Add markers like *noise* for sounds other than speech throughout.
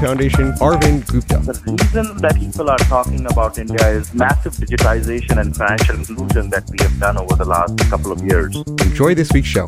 Foundation, Arvind Gupta. The reason that people are talking about India is massive digitization and financial inclusion that we have done over the last couple of years. Enjoy this week's show.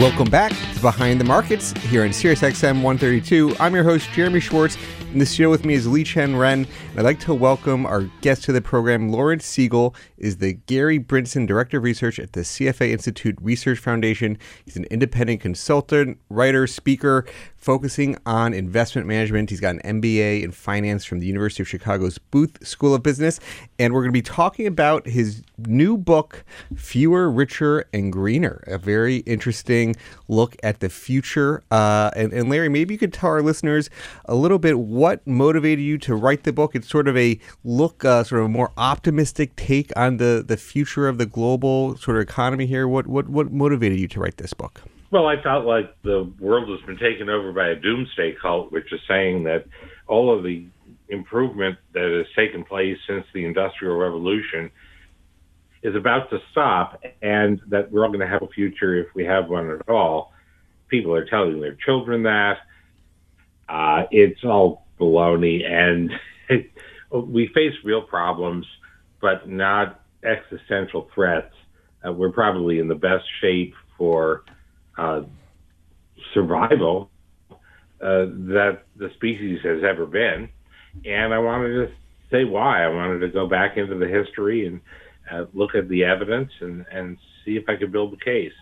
Welcome back to Behind the Markets here on SiriusXM 132. I'm your host, Jeremy Schwartz. In the studio with me is Liqian Ren. And I'd like to welcome our guest to the program. Lawrence Siegel is the Gary Brinson Director of Research at the CFA Institute Research Foundation. He's an independent consultant, writer, speaker, focusing on investment management. He's got an MBA in finance from the University of Chicago's Booth School of Business. And we're going to be talking about his new book, Fewer, Richer, and Greener, a very interesting look at the future. Uh, and, and Larry, maybe you could tell our listeners a little bit what motivated you to write the book. It's sort of a look, uh, sort of a more optimistic take on the, the future of the global sort of economy here. What, what, what motivated you to write this book? Well, I felt like the world has been taken over by a doomsday cult, which is saying that all of the improvement that has taken place since the Industrial Revolution is about to stop, and that we're all going to have a future if we have one at all. People are telling their children that. Uh, it's all baloney, and *laughs* we face real problems, but not existential threats. Uh, we're probably in the best shape for uh, survival uh, that the species has ever been. And I wanted to say why. I wanted to go back into the history and uh, look at the evidence and, and see if I could build the case.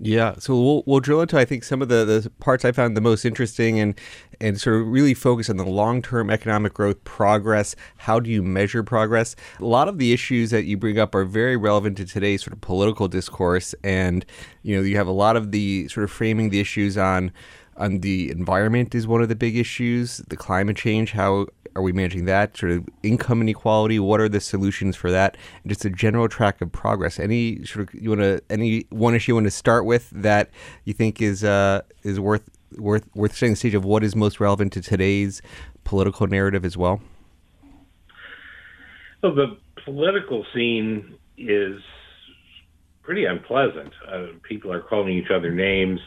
Yeah, so we'll we'll drill into I think some of the, the parts I found the most interesting and and sort of really focus on the long term economic growth progress. How do you measure progress? A lot of the issues that you bring up are very relevant to today's sort of political discourse, and you know you have a lot of the sort of framing the issues on on the environment is one of the big issues, the climate change, how are we managing that? Sort of income inequality. What are the solutions for that? And just a general track of progress. Any sort of you want to any one issue you want to start with that you think is uh, is worth worth worth setting the stage of what is most relevant to today's political narrative as well. Well, the political scene is pretty unpleasant. Uh, people are calling each other names,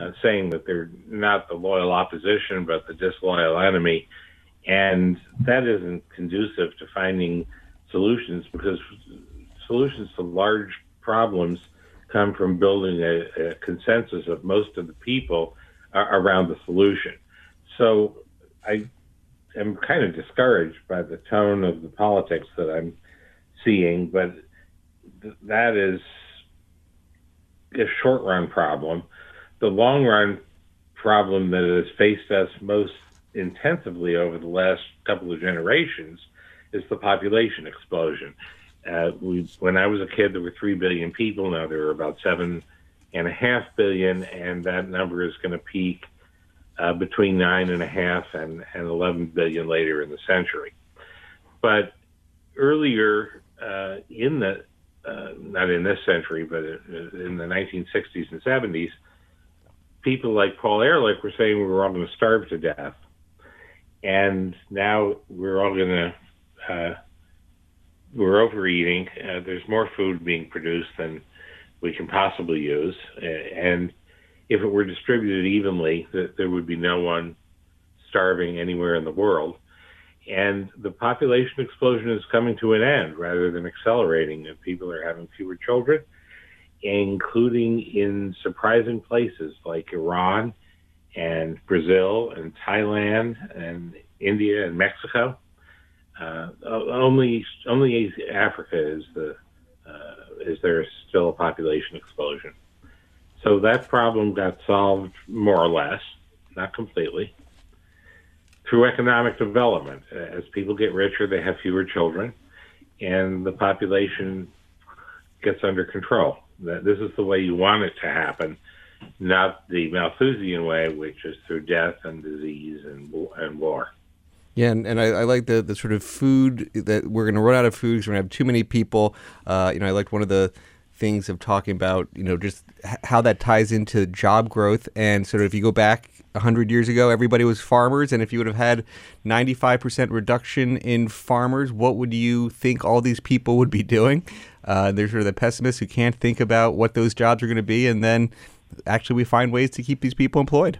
uh, saying that they're not the loyal opposition but the disloyal enemy and that isn't conducive to finding solutions because solutions to large problems come from building a, a consensus of most of the people uh, around the solution. So I am kind of discouraged by the tone of the politics that I'm seeing, but th- that is a short run problem. The long run problem that has faced us most intensively over the last couple of generations is the population explosion. Uh, we, when I was a kid, there were three billion people. Now there are about seven and a half billion, and that number is going to peak uh, between nine and a half and, and 11 billion later in the century. But earlier uh, in the uh, not in this century, but in the 1960s and 70s, people like Paul Ehrlich were saying we were all going to starve to death and now we're all going to uh, we're overeating. Uh, there's more food being produced than we can possibly use, and if it were distributed evenly, there would be no one starving anywhere in the world. And the population explosion is coming to an end rather than accelerating. And people are having fewer children, including in surprising places like Iran and Brazil and Thailand and India and Mexico. Uh, only only Africa is the uh, is there still a population explosion. So that problem got solved more or less, not completely, through economic development. As people get richer, they have fewer children, and the population gets under control. This is the way you want it to happen, not the Malthusian way, which is through death and disease and and war. Yeah, and, and I, I, like the, the sort of food that we're going to run out of food because we're going to have too many people. Uh, you know, I liked one of the things of talking about, you know, just how that ties into job growth. And sort of if you go back 100 years ago, everybody was farmers. And if you would have had 95% reduction in farmers, what would you think all these people would be doing? Uh, there's sort of the pessimists who can't think about what those jobs are going to be. And then actually, we find ways to keep these people employed.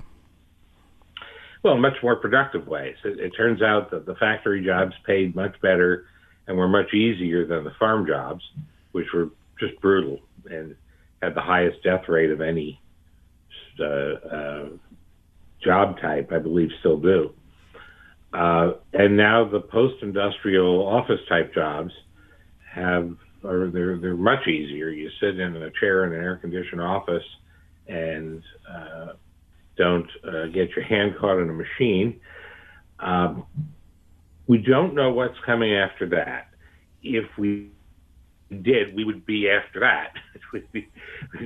Well, much more productive ways. It, it turns out that the factory jobs paid much better and were much easier than the farm jobs, which were just brutal and had the highest death rate of any uh, uh, job type, I believe, still do. Uh, and now the post-industrial office type jobs have, or they're they're much easier. You sit in a chair in an air-conditioned office and uh, don't uh, get your hand caught in a machine. Um, we don't know what's coming after that. If we did, we would be after that. *laughs* we,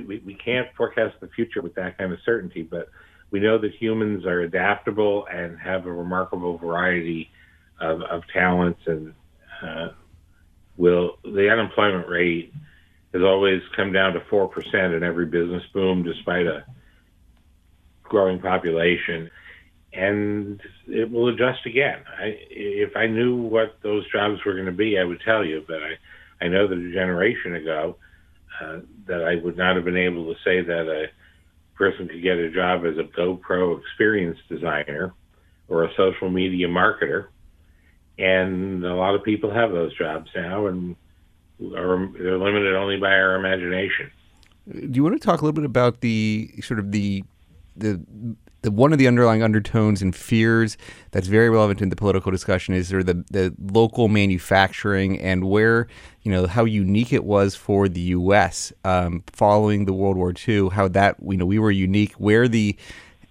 we, we can't forecast the future with that kind of certainty, but we know that humans are adaptable and have a remarkable variety of, of talents and uh, will the unemployment rate has always come down to 4% in every business boom despite a growing population, and it will adjust again. I, if I knew what those jobs were going to be, I would tell you, but I, I know that a generation ago uh, that I would not have been able to say that a person could get a job as a GoPro experience designer or a social media marketer. And a lot of people have those jobs now, and are, they're limited only by our imagination. Do you want to talk a little bit about the sort of the the the one of the underlying undertones and fears that's very relevant in the political discussion is there the the local manufacturing and where you know how unique it was for the U.S. Um, following the World War II, how that you know we were unique, where the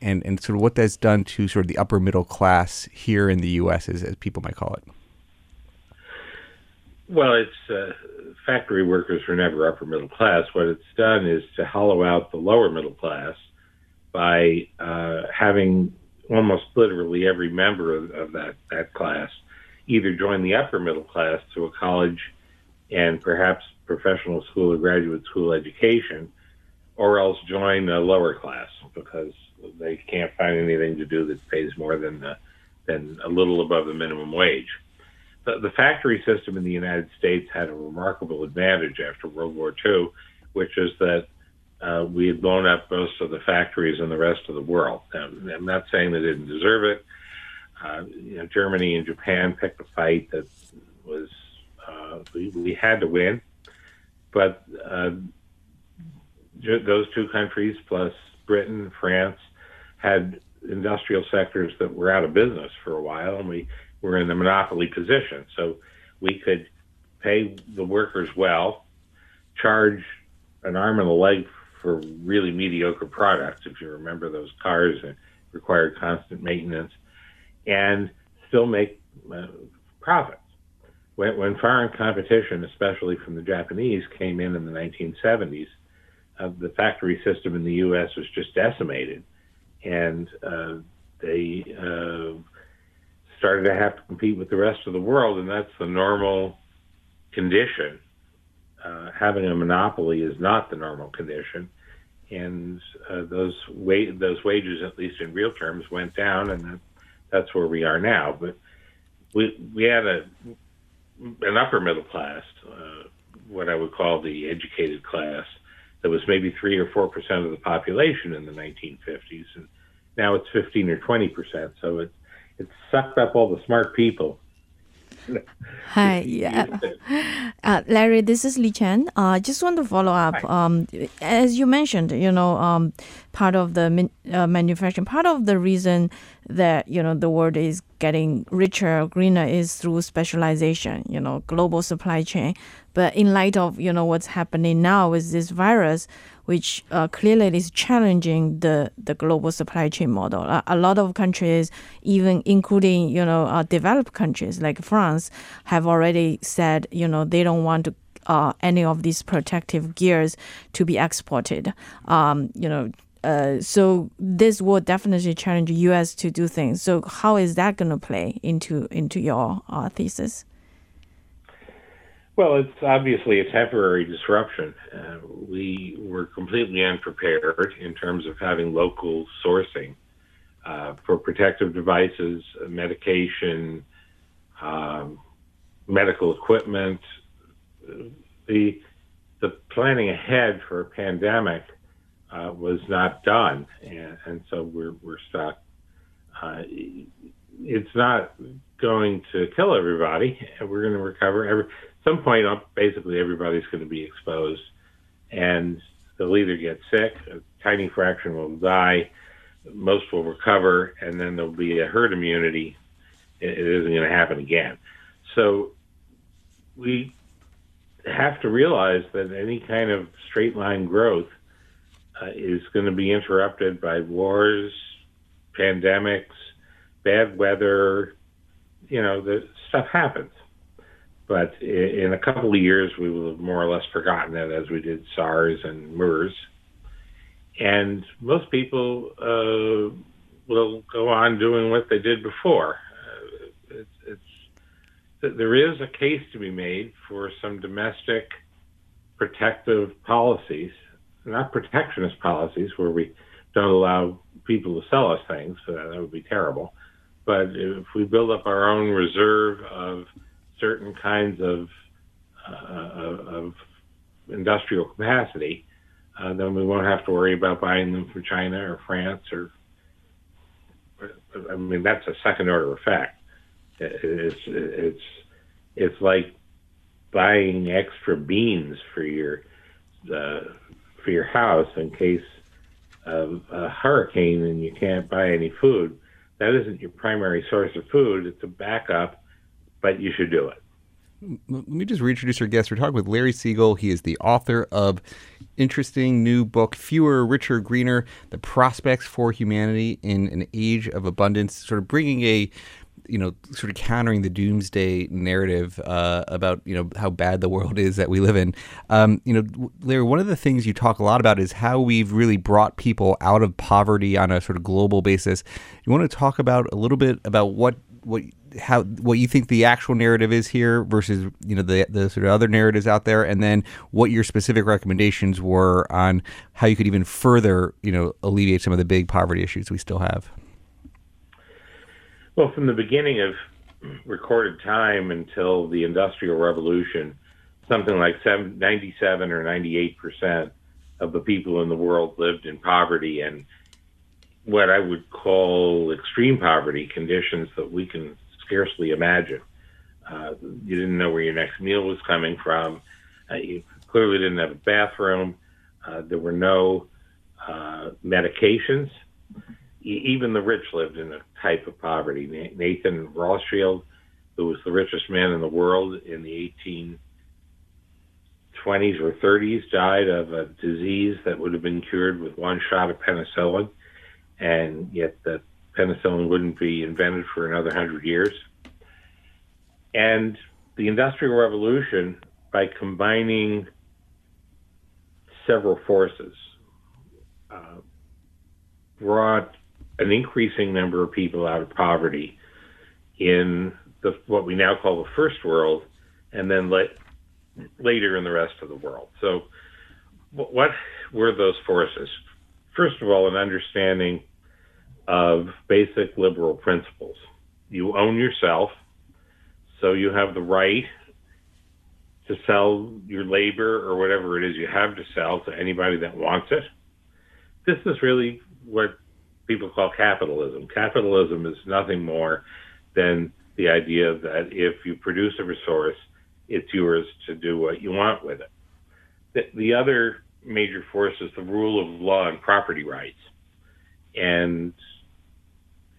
and and sort of what that's done to sort of the upper middle class here in the U.S. as, as people might call it. Well, it's uh, factory workers are never upper middle class. What it's done is to hollow out the lower middle class by uh, having almost literally every member of, of, that, that class either join the upper middle class through a college and perhaps professional school or graduate school education, or else join the lower class because they can't find anything to do that pays more than than a little above the minimum wage. The, the factory system in the United States had a remarkable advantage after World War II, which is that uh, we had blown up most of the factories in the rest of the world. I'm not saying they didn't deserve it. Uh, you know, Germany and Japan picked a fight that was uh, we, we had to win, but uh, those two countries plus Britain, France had industrial sectors that were out of business for a while, and we were in the monopoly position. So we could pay the workers well, charge an arm and a leg for really mediocre products. If you remember those cars that required constant maintenance, and still make uh, profits. When, when, foreign competition, especially from the Japanese, came in in the 1970s, uh, the factory system in the U.S. was just decimated, and uh, they uh, started to have to compete with the rest of the world, and that's the normal condition uh, having a monopoly is not the normal condition, and uh, those wa- those wages, at least in real terms, went down, and that, that's where we are now. But we we had a an upper middle class, uh, what I would call the educated class, that was maybe three or four percent of the population in the 1950s, and now it's 15 or 20 percent. So it it sucked up all the smart people Hi, yeah. Uh, Larry, this is Liqian. I uh, just want to follow up. Um, as you mentioned, you know, um, part of the uh, manufacturing, part of the reason that you know the world is getting richer, greener, is through specialization. You know, global supply chain. But in light of you know what's happening now with this virus, which uh, clearly is challenging the, the global supply chain model. A, a lot of countries, even including you know uh, developed countries like France, have already said you know they don't want to uh, any of these protective gears to be exported. Um, you know, uh, so this will definitely challenge the U.S. to do things. So how is that going to play into into your uh, thesis? Well, it's obviously a temporary disruption. Uh, we were completely unprepared in terms of having local sourcing uh, for protective devices, medication, um, medical equipment. The the planning ahead for a pandemic uh, was not done, and, and, so we're we're stuck. Uh, it's not going to kill everybody. We're going to recover. Every some point, basically everybody's going to be exposed, and they'll either get sick, a tiny fraction will die, most will recover, and then there'll be a herd immunity. It, isn't going to happen again. So we have to realize that any kind of straight line growth uh, is going to be interrupted by wars, pandemics, bad weather. You know, the stuff happens. But in a couple of years, we will have more or less forgotten it as we did SARS and MERS. And most people uh, will go on doing what they did before. Uh, it's, it's, there is a case to be made for some domestic protective policies not protectionist policies where we don't allow people to sell us things. Uh, that would be terrible. But if we build up our own reserve of certain kinds of uh, of industrial capacity, uh, then we won't have to worry about buying them from China or France or. I mean, that's a second order effect. It's it's it's like buying extra beans for your uh, for your house in case of a hurricane and you can't buy any food. That isn't your primary source of food. It's a backup, but you should do it. Let me just reintroduce our guest. We're talking with Larry Siegel. He is the author of interesting new book, Fewer, Richer, Greener: The Prospects for Humanity in an Age of Abundance, sort of bringing a you know, sort of countering the doomsday narrative uh, about you know how bad the world is that we live in. Um, you know, Larry, one of the things you talk a lot about is how we've really brought people out of poverty on a sort of global basis. You want to talk about a little bit about what what how what you think the actual narrative is here versus you know the the sort of other narratives out there, and then what your specific recommendations were on how you could even further you know alleviate some of the big poverty issues we still have. Well, from the beginning of recorded time until the Industrial Revolution, something like 97 or 98 percent of the people in the world lived in poverty and what I would call extreme poverty conditions that we can scarcely imagine. Uh, you didn't know where your next meal was coming from. Uh, you clearly didn't have a bathroom. Uh, there were no uh, medications even the rich lived in a type of poverty. Nathan Rothschild, who was the richest man in the world in the 1820s or 30s, died of a disease that would have been cured with one shot of penicillin, and yet the penicillin wouldn't be invented for another hundred years. And the Industrial Revolution, by combining several forces, uh, brought an increasing number of people out of poverty in the what we now call the first world, and then let, later in the rest of the world. So, what were those forces? First of all, an understanding of basic liberal principles. You own yourself, so you have the right to sell your labor or whatever it is you have to sell to anybody that wants it. This is really what people call capitalism. Capitalism is nothing more than the idea that if you produce a resource, it's yours to do what you want with it. The, the other major force is the rule of law and property rights. And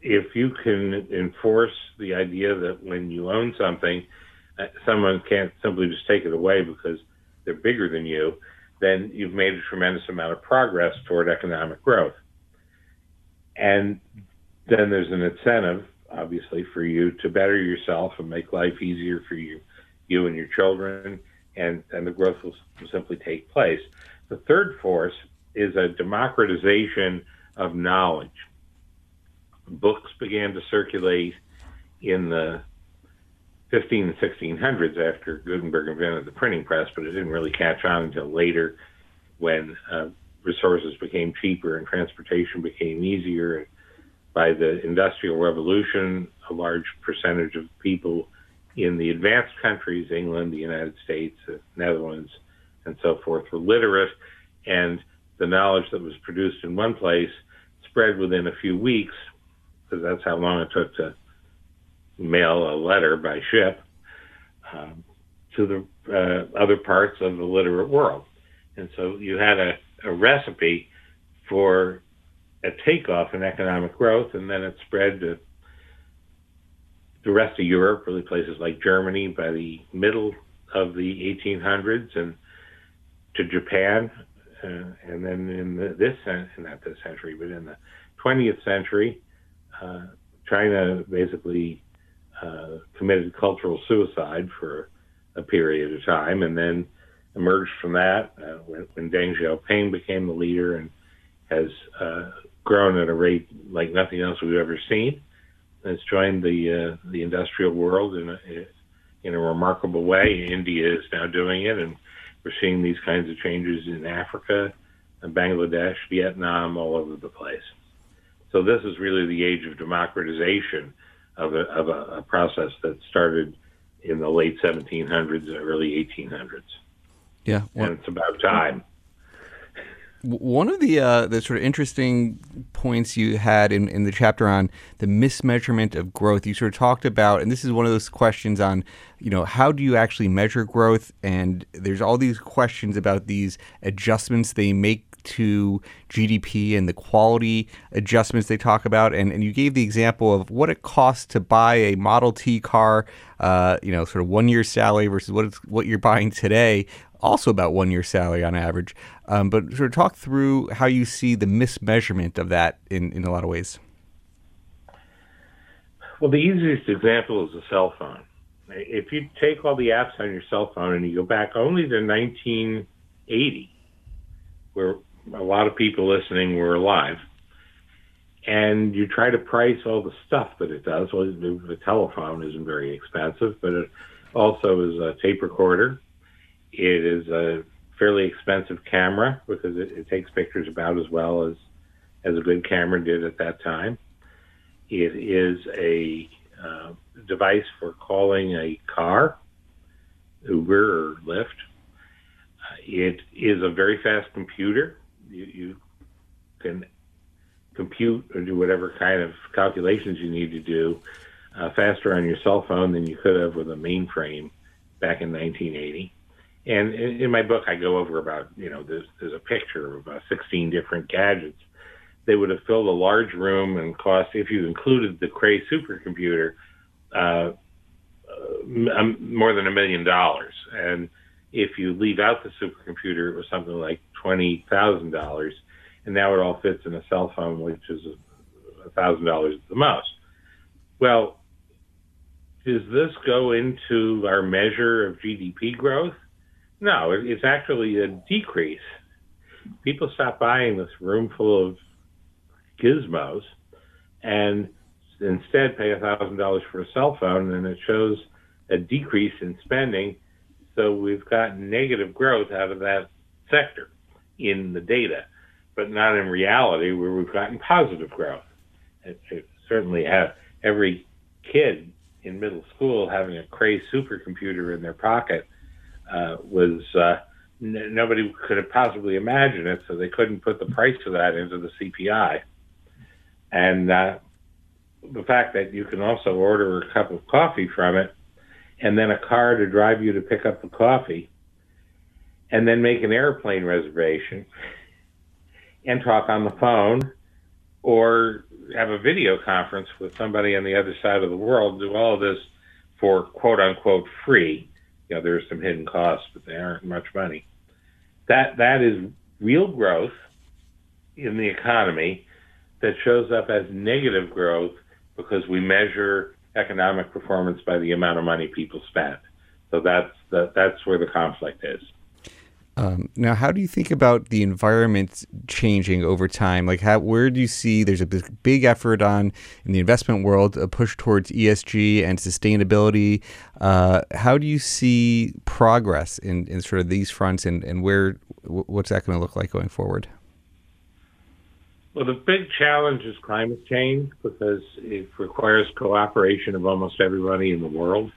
if you can enforce the idea that when you own something, uh, someone can't simply just take it away because they're bigger than you, then you've made a tremendous amount of progress toward economic growth. And then there's an incentive, obviously, for you to better yourself and make life easier for you, you and your children, and, and the growth will, will simply take place. The third force is a democratization of knowledge. Books began to circulate in the 15 and 1600s after Gutenberg invented the printing press, but it didn't really catch on until later when uh, resources became cheaper and transportation became easier. By the Industrial Revolution, a large percentage of people in the advanced countries, England, the United States, the Netherlands, and so forth, were literate, and the knowledge that was produced in one place spread within a few weeks, because that's how long it took to mail a letter by ship um, to the uh, other parts of the literate world. And so you had a, a recipe for a takeoff in economic growth, and then it spread to the rest of Europe, really places like Germany by the middle of the 1800s, and to Japan, uh, and then in the, this not this century, but in the 20th century, uh, China basically uh, committed cultural suicide for a period of time, and then emerged from that uh, when, when Deng Xiaoping became the leader and has uh, grown at a rate like nothing else we've ever seen. Has joined the uh, the industrial world in a, in a remarkable way. India is now doing it, and we're seeing these kinds of changes in Africa, and Bangladesh, Vietnam, all over the place. So this is really the age of democratization of a, of a, a process that started in the late 1700s, early 1800s. Yeah, well, and it's about time. One of the uh, the sort of interesting points you had in, in the chapter on the mismeasurement of growth, you sort of talked about, and this is one of those questions on, you know, how do you actually measure growth? And there's all these questions about these adjustments they make to GDP and the quality adjustments they talk about. And, and you gave the example of what it costs to buy a Model T car, uh, you know, sort of one year salary versus what, it's, what you're buying today also about one year salary on average. Um, but sort of talk through how you see the mismeasurement of that in, in a lot of ways. Well, the easiest example is a cell phone. If you take all the apps on your cell phone and you go back only to 1980, where a lot of people listening were alive, and you try to price all the stuff that it does. Well, the telephone isn't very expensive, but it also is a tape recorder it is a fairly expensive camera because it, it takes pictures about as well as as a good camera did at that time. It is a uh, device for calling a car, Uber or Lyft. Uh, it is a very fast computer. You, you can compute or do whatever kind of calculations you need to do uh, faster on your cell phone than you could have with a mainframe back in 1980. And in, my book, I go over about, you know, there's, there's a picture of uh, 16 different gadgets. They would have filled a large room and cost, if you included the Cray supercomputer, uh, uh, more than a million dollars. And if you leave out the supercomputer, it was something like $20,000. And now it all fits in a cell phone, which is a $1,000 at the most. Well, does this go into our measure of GDP growth? No, it's actually a decrease. People stop buying this room full of gizmos and instead pay $1,000 for a cell phone, and it shows a decrease in spending. So we've got negative growth out of that sector in the data, but not in reality where we've gotten positive growth. It, it certainly have every kid in middle school having a Cray supercomputer in their pocket uh, was uh, n- nobody could have possibly imagined it, so they couldn't put the price of that into the CPI. And uh, the fact that you can also order a cup of coffee from it, and then a car to drive you to pick up the coffee, and then make an airplane reservation, and talk on the phone, or have a video conference with somebody on the other side of the world, do all of this for quote unquote free you know, there's some hidden costs, but they aren't much money. that that is real growth in the economy that shows up as negative growth because we measure economic performance by the amount of money people spend. So that's the, that's where the conflict is. Um, now, how do you think about the environment changing over time? Like, how where do you see there's a big effort on in the investment world a push towards ESG and sustainability? Uh, how do you see progress in, in sort of these fronts, and, and where what's that going to look like going forward? Well, the big challenge is climate change because it requires cooperation of almost everybody in the world,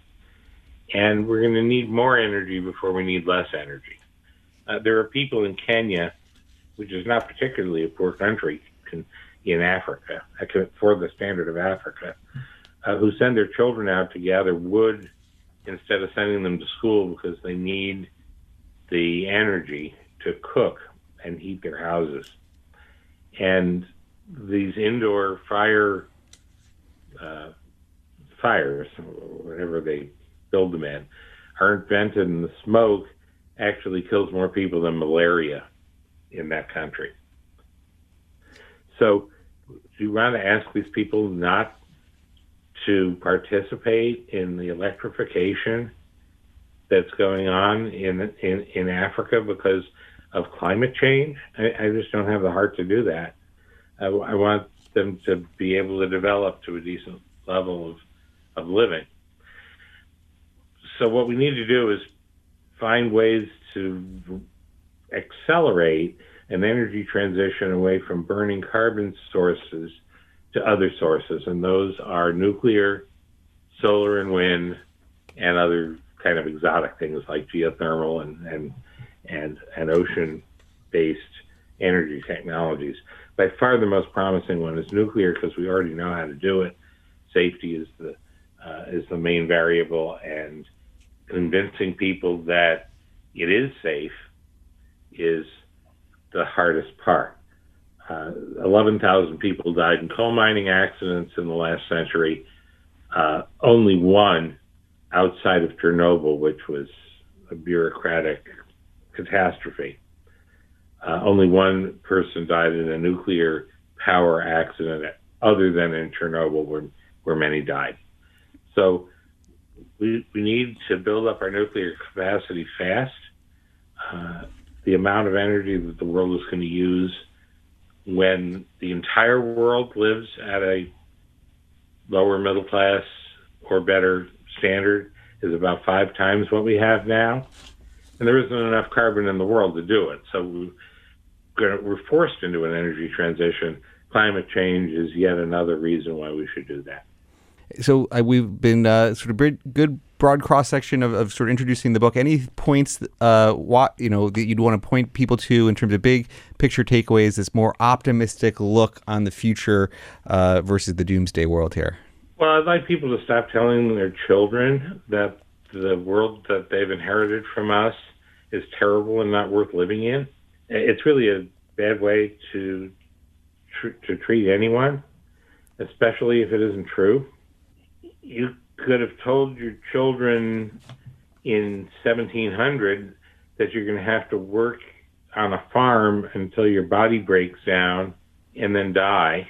and we're going to need more energy before we need less energy. Uh, there are people in Kenya, which is not particularly a poor country in Africa, for the standard of Africa, uh, who send their children out to gather wood instead of sending them to school because they need the energy to cook and heat their houses. And these indoor fire uh, fires, whatever they build them in, aren't vented, and the smoke actually kills more people than malaria in that country. So, do you want to ask these people not to participate in the electrification that's going on in in, in Africa because of climate change? I, I just don't have the heart to do that. I, I want them to be able to develop to a decent level of of living. So what we need to do is find ways to accelerate an energy transition away from burning carbon sources to other sources, and those are nuclear, solar and wind, and other kind of exotic things like geothermal and and and, and ocean-based energy technologies. By far, the most promising one is nuclear because we already know how to do it. Safety is the uh, is the main variable, and convincing people that it is safe is the hardest part. Uh, 11,000 people died in coal mining accidents in the last century. Uh, only one outside of Chernobyl, which was a bureaucratic catastrophe. Uh, only one person died in a nuclear power accident other than in Chernobyl, where, where many died. So we, we need to build up our nuclear capacity fast. Uh, the amount of energy that the world is going to use when the entire world lives at a lower middle class or better standard is about five times what we have now. And there isn't enough carbon in the world to do it. So we're forced into an energy transition. Climate change is yet another reason why we should do that. So uh, we've been uh, sort of good broad cross section of, of sort of introducing the book. Any points, uh, what you know, that you'd want to point people to in terms of big picture takeaways? This more optimistic look on the future uh, versus the doomsday world here. Well, I'd like people to stop telling their children that the world that they've inherited from us is terrible and not worth living in. It's really a bad way to tr- to treat anyone, especially if it isn't true. You could have told your children in 1700 that you're going to have to work on a farm until your body breaks down and then die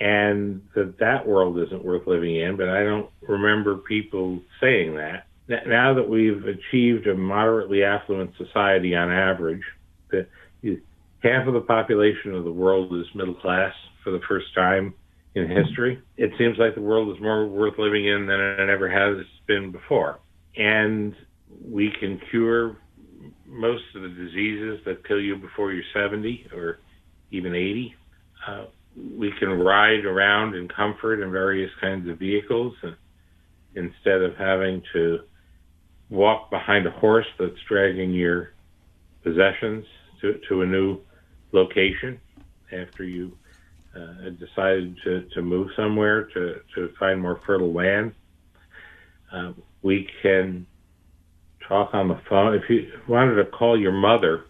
and that that world isn't worth living in but i don't remember people saying that now that we've achieved a moderately affluent society on average that half of the population of the world is middle class for the first time in history. It seems like the world is more worth living in than it ever has been before. And we can cure most of the diseases that kill you before you're 70 or even 80. Uh, we can ride around in comfort in various kinds of vehicles and, instead of having to walk behind a horse that's dragging your possessions to, to a new location after you uh, decided to, to move somewhere to, to find more fertile land. Uh, we can talk on the phone. If you wanted to call your mother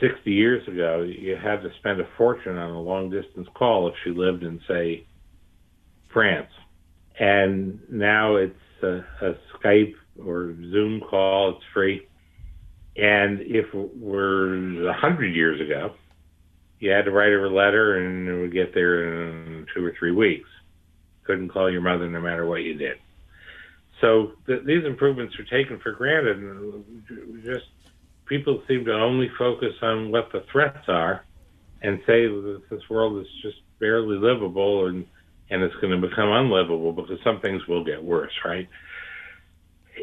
60 years ago, you had to spend a fortune on a long distance call if she lived in, say, France. And now it's a, a Skype or Zoom call, it's free. And if it were a hundred years ago, you had to write her a letter and it would get there in two or three weeks. Couldn't call your mother no matter what you did. So th- these improvements are taken for granted, and just people seem to only focus on what the threats are, and say that this world is just barely livable, and and it's going to become unlivable because some things will get worse, right?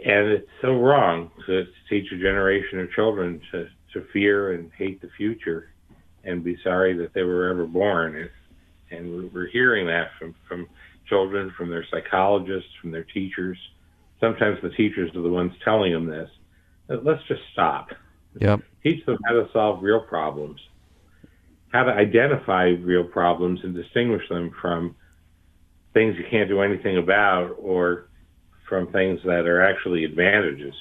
And it's so wrong to, teach a generation of children to to fear and hate the future, and be sorry that they were ever born. And we're hearing that from from children, from their psychologists, from their teachers sometimes the teachers are the ones telling them this. Let's just stop. Yep. Teach them how to solve real problems, how to identify real problems and distinguish them from things you can't do anything about or from things that are actually advantages.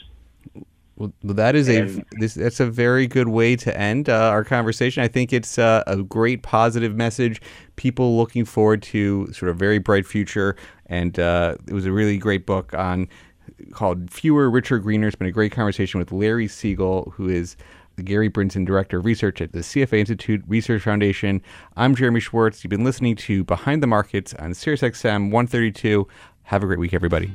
Well, that is and, a this that's a very good way to end uh, our conversation. I think it's uh, a great positive message. People looking forward to sort of very bright future, and uh, it was a really great book on called Fewer, Richer, Greener. It's been a great conversation with Larry Siegel, who is the Gary Brinson Director of Research at the CFA Institute Research Foundation. I'm Jeremy Schwartz. You've been listening to Behind the Markets on SiriusXM 132. Have a great week, everybody.